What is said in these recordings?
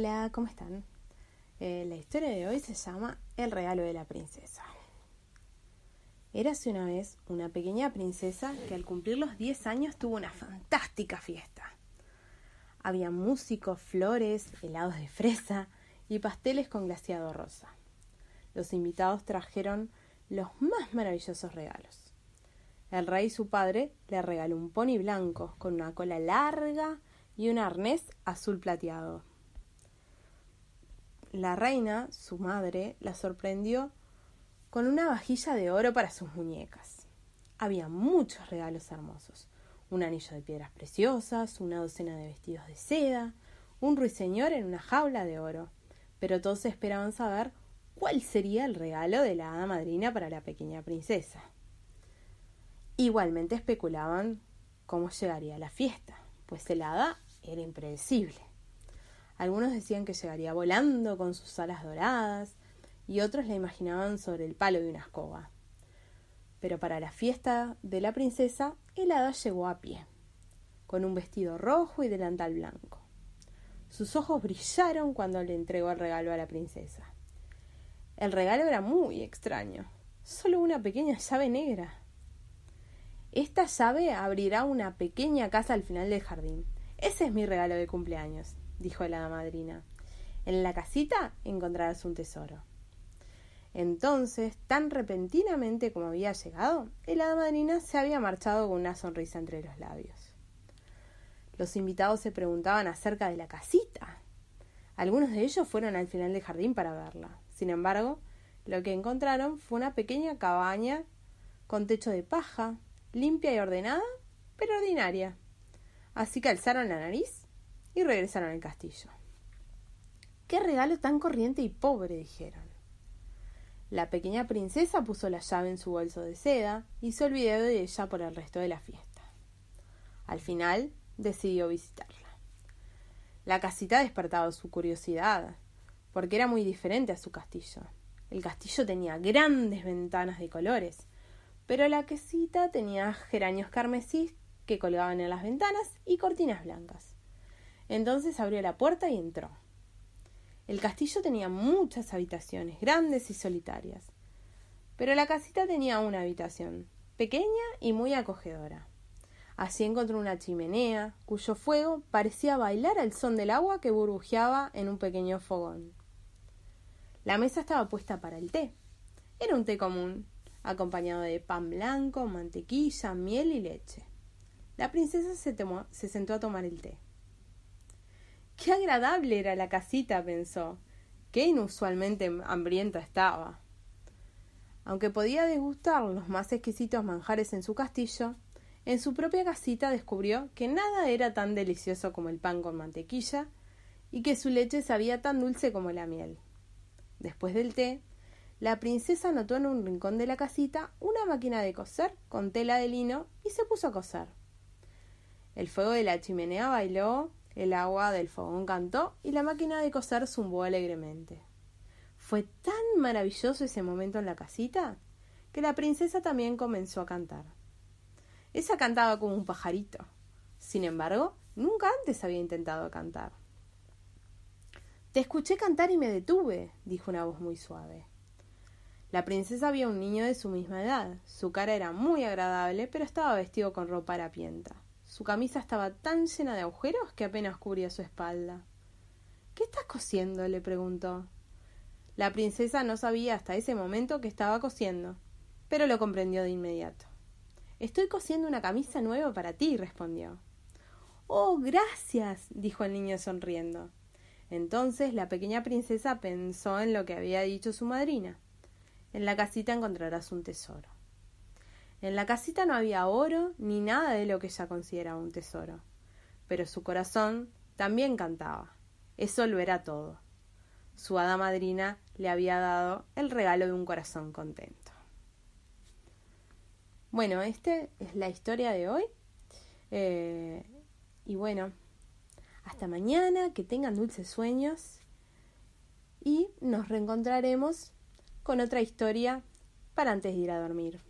Hola, ¿cómo están? Eh, la historia de hoy se llama El regalo de la princesa. Érase una vez una pequeña princesa que al cumplir los 10 años tuvo una fantástica fiesta. Había músicos, flores, helados de fresa y pasteles con glaseado rosa. Los invitados trajeron los más maravillosos regalos. El rey, su padre, le regaló un pony blanco con una cola larga y un arnés azul plateado la reina, su madre, la sorprendió con una vajilla de oro para sus muñecas. Había muchos regalos hermosos. Un anillo de piedras preciosas, una docena de vestidos de seda, un ruiseñor en una jaula de oro. Pero todos esperaban saber cuál sería el regalo de la hada madrina para la pequeña princesa. Igualmente especulaban cómo llegaría la fiesta, pues el hada era impredecible. Algunos decían que llegaría volando con sus alas doradas y otros la imaginaban sobre el palo de una escoba. Pero para la fiesta de la princesa, el hada llegó a pie, con un vestido rojo y delantal blanco. Sus ojos brillaron cuando le entregó el regalo a la princesa. El regalo era muy extraño, solo una pequeña llave negra. Esta llave abrirá una pequeña casa al final del jardín. Ese es mi regalo de cumpleaños dijo la madrina. En la casita encontrarás un tesoro. Entonces, tan repentinamente como había llegado, el hada madrina se había marchado con una sonrisa entre los labios. Los invitados se preguntaban acerca de la casita. Algunos de ellos fueron al final del jardín para verla. Sin embargo, lo que encontraron fue una pequeña cabaña con techo de paja, limpia y ordenada, pero ordinaria. Así que alzaron la nariz y regresaron al castillo. Qué regalo tan corriente y pobre, dijeron. La pequeña princesa puso la llave en su bolso de seda y se olvidó de ella por el resto de la fiesta. Al final decidió visitarla. La casita despertaba su curiosidad, porque era muy diferente a su castillo. El castillo tenía grandes ventanas de colores, pero la casita tenía geranios carmesí que colgaban en las ventanas y cortinas blancas. Entonces abrió la puerta y entró. El castillo tenía muchas habitaciones, grandes y solitarias. Pero la casita tenía una habitación, pequeña y muy acogedora. Así encontró una chimenea, cuyo fuego parecía bailar al son del agua que burbujeaba en un pequeño fogón. La mesa estaba puesta para el té. Era un té común, acompañado de pan blanco, mantequilla, miel y leche. La princesa se, se sentó a tomar el té. Qué agradable era la casita, pensó. Qué inusualmente hambrienta estaba. Aunque podía degustar los más exquisitos manjares en su castillo, en su propia casita descubrió que nada era tan delicioso como el pan con mantequilla y que su leche sabía tan dulce como la miel. Después del té, la princesa notó en un rincón de la casita una máquina de coser con tela de lino y se puso a coser. El fuego de la chimenea bailó el agua del fogón cantó y la máquina de coser zumbó alegremente. Fue tan maravilloso ese momento en la casita que la princesa también comenzó a cantar. Esa cantaba como un pajarito. Sin embargo, nunca antes había intentado cantar. Te escuché cantar y me detuve, dijo una voz muy suave. La princesa vio a un niño de su misma edad. Su cara era muy agradable, pero estaba vestido con ropa harapienta. Su camisa estaba tan llena de agujeros que apenas cubría su espalda. ¿Qué estás cosiendo? le preguntó. La princesa no sabía hasta ese momento que estaba cosiendo, pero lo comprendió de inmediato. Estoy cosiendo una camisa nueva para ti, respondió. Oh, gracias, dijo el niño sonriendo. Entonces la pequeña princesa pensó en lo que había dicho su madrina. En la casita encontrarás un tesoro. En la casita no había oro ni nada de lo que ella consideraba un tesoro, pero su corazón también cantaba. Eso lo era todo. Su hada madrina le había dado el regalo de un corazón contento. Bueno, esta es la historia de hoy. Eh, y bueno, hasta mañana, que tengan dulces sueños y nos reencontraremos con otra historia para antes de ir a dormir.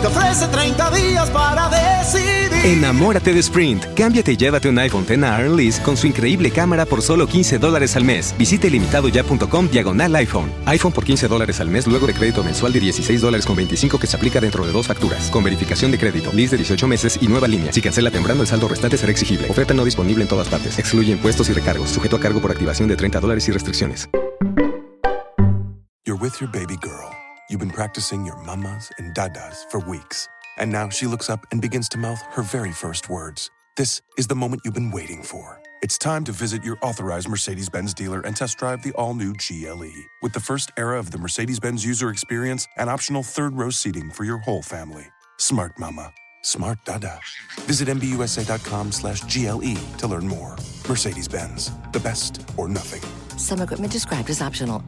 Te ofrece 30 días para decidir. Enamórate de Sprint. Cámbiate y llévate un iPhone X a Lease con su increíble cámara por solo 15 dólares al mes. Visite limitadoya.com diagonal iPhone. iPhone por 15 dólares al mes luego de crédito mensual de 16 dólares con 25 que se aplica dentro de dos facturas. Con verificación de crédito, lease de 18 meses y nueva línea. Si cancela temprano, el saldo restante será exigible. Oferta no disponible en todas partes. Excluye impuestos y recargos. Sujeto a cargo por activación de 30 dólares y restricciones. You're with your baby girl. You've been practicing your mamas and dadas for weeks. And now she looks up and begins to mouth her very first words. This is the moment you've been waiting for. It's time to visit your authorized Mercedes Benz dealer and test drive the all new GLE. With the first era of the Mercedes Benz user experience and optional third row seating for your whole family. Smart Mama. Smart Dada. Visit MBUSA.com slash GLE to learn more. Mercedes Benz. The best or nothing. Some equipment described as optional.